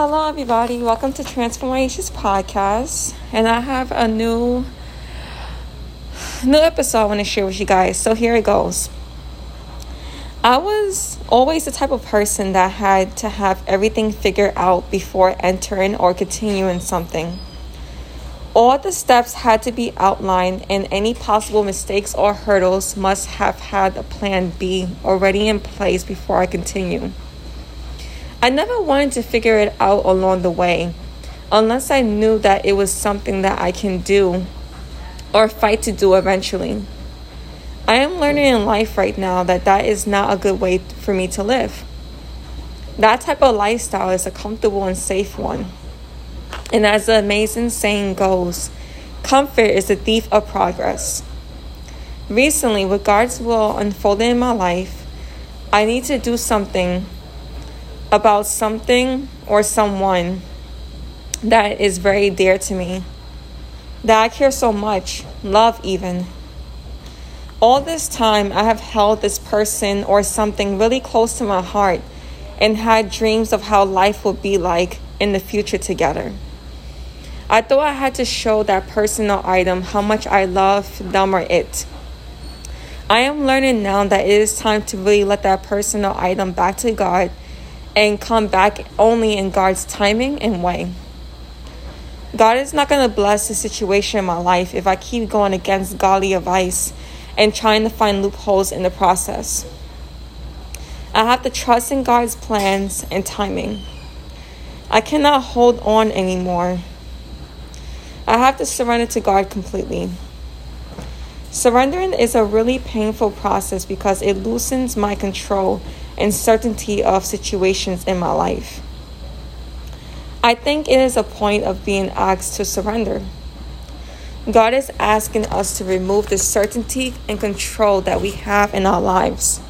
Hello, everybody. Welcome to Transformations Podcast, and I have a new new episode I want to share with you guys. So here it goes. I was always the type of person that had to have everything figured out before entering or continuing something. All the steps had to be outlined, and any possible mistakes or hurdles must have had a plan B already in place before I continue. I never wanted to figure it out along the way unless I knew that it was something that I can do or fight to do eventually. I am learning in life right now that that is not a good way for me to live. That type of lifestyle is a comfortable and safe one. And as the amazing saying goes, comfort is the thief of progress. Recently, with God's will unfolding in my life, I need to do something about something or someone that is very dear to me, that I care so much, love even. All this time, I have held this person or something really close to my heart and had dreams of how life would be like in the future together. I thought I had to show that person or item how much I love them or it. I am learning now that it is time to really let that person or item back to God and come back only in God's timing and way. God is not going to bless the situation in my life if I keep going against godly advice and trying to find loopholes in the process. I have to trust in God's plans and timing. I cannot hold on anymore. I have to surrender to God completely. Surrendering is a really painful process because it loosens my control and certainty of situations in my life. I think it is a point of being asked to surrender. God is asking us to remove the certainty and control that we have in our lives.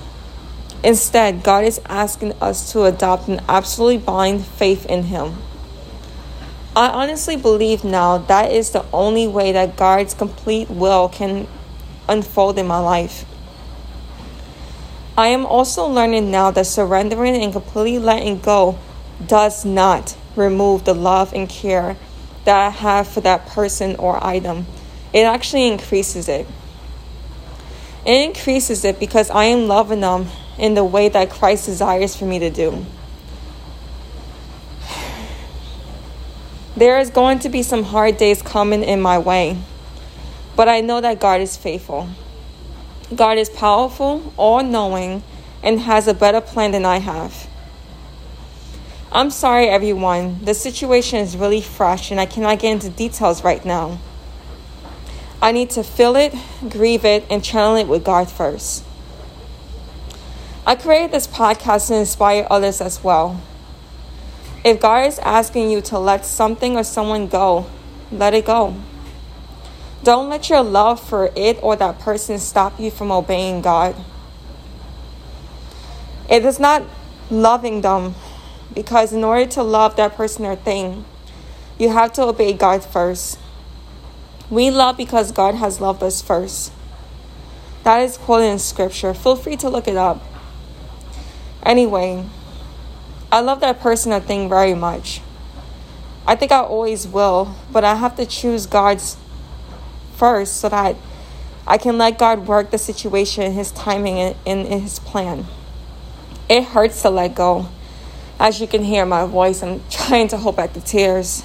Instead, God is asking us to adopt an absolutely blind faith in Him. I honestly believe now that is the only way that God's complete will can unfold in my life. I am also learning now that surrendering and completely letting go does not remove the love and care that I have for that person or item. It actually increases it. It increases it because I am loving them in the way that Christ desires for me to do. There is going to be some hard days coming in my way, but I know that God is faithful. God is powerful, all knowing, and has a better plan than I have. I'm sorry, everyone. The situation is really fresh, and I cannot get into details right now. I need to feel it, grieve it, and channel it with God first. I created this podcast to inspire others as well. If God is asking you to let something or someone go, let it go. Don't let your love for it or that person stop you from obeying God. It is not loving them because, in order to love that person or thing, you have to obey God first. We love because God has loved us first. That is quoted in scripture. Feel free to look it up. Anyway, I love that person or thing very much. I think I always will, but I have to choose God's first so that I can let God work the situation, His timing, and His plan. It hurts to let go. As you can hear my voice, I'm trying to hold back the tears.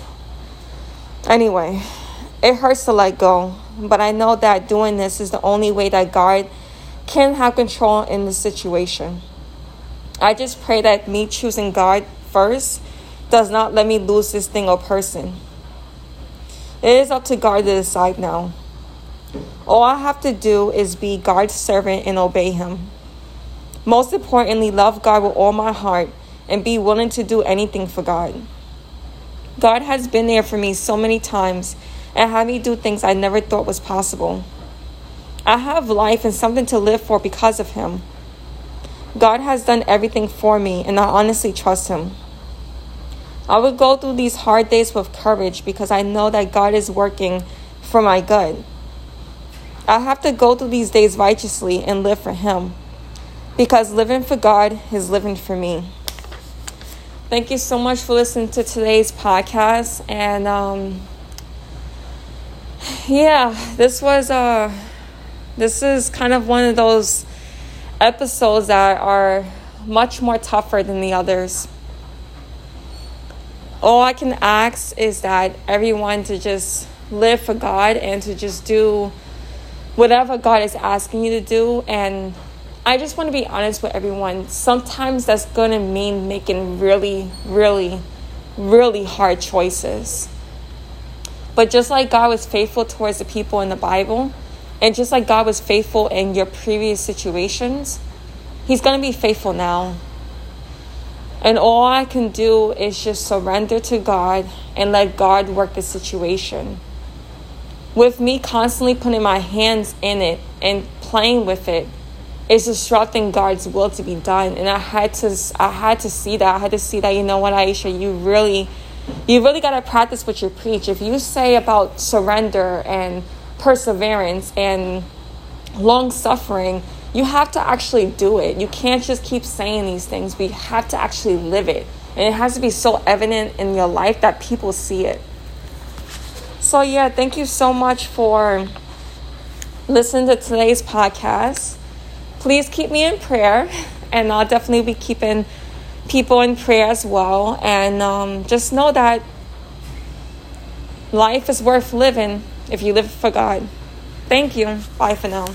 Anyway, it hurts to let go, but I know that doing this is the only way that God can have control in the situation. I just pray that me choosing God first does not let me lose this thing or person. It is up to God to decide now. All I have to do is be God's servant and obey Him. Most importantly, love God with all my heart and be willing to do anything for God. God has been there for me so many times and had me do things I never thought was possible. I have life and something to live for because of Him. God has done everything for me, and I honestly trust Him. I will go through these hard days with courage because I know that God is working for my good. I have to go through these days righteously and live for Him because living for God is living for me. thank you so much for listening to today's podcast. And um, yeah, this was uh, this is kind of one of those episodes that are much more tougher than the others. All I can ask is that everyone to just live for God and to just do whatever God is asking you to do. And I just want to be honest with everyone. Sometimes that's going to mean making really, really, really hard choices. But just like God was faithful towards the people in the Bible, and just like God was faithful in your previous situations, He's going to be faithful now. And all I can do is just surrender to God and let God work the situation with me constantly putting my hands in it and playing with it is disrupting God's will to be done. And I had to I had to see that. I had to see that, you know what, Aisha, you really you really gotta practice what you preach. If you say about surrender and perseverance and long suffering, you have to actually do it. You can't just keep saying these things, We have to actually live it. And it has to be so evident in your life that people see it. So, yeah, thank you so much for listening to today's podcast. Please keep me in prayer, and I'll definitely be keeping people in prayer as well. And um, just know that life is worth living if you live for God. Thank you. Bye for now.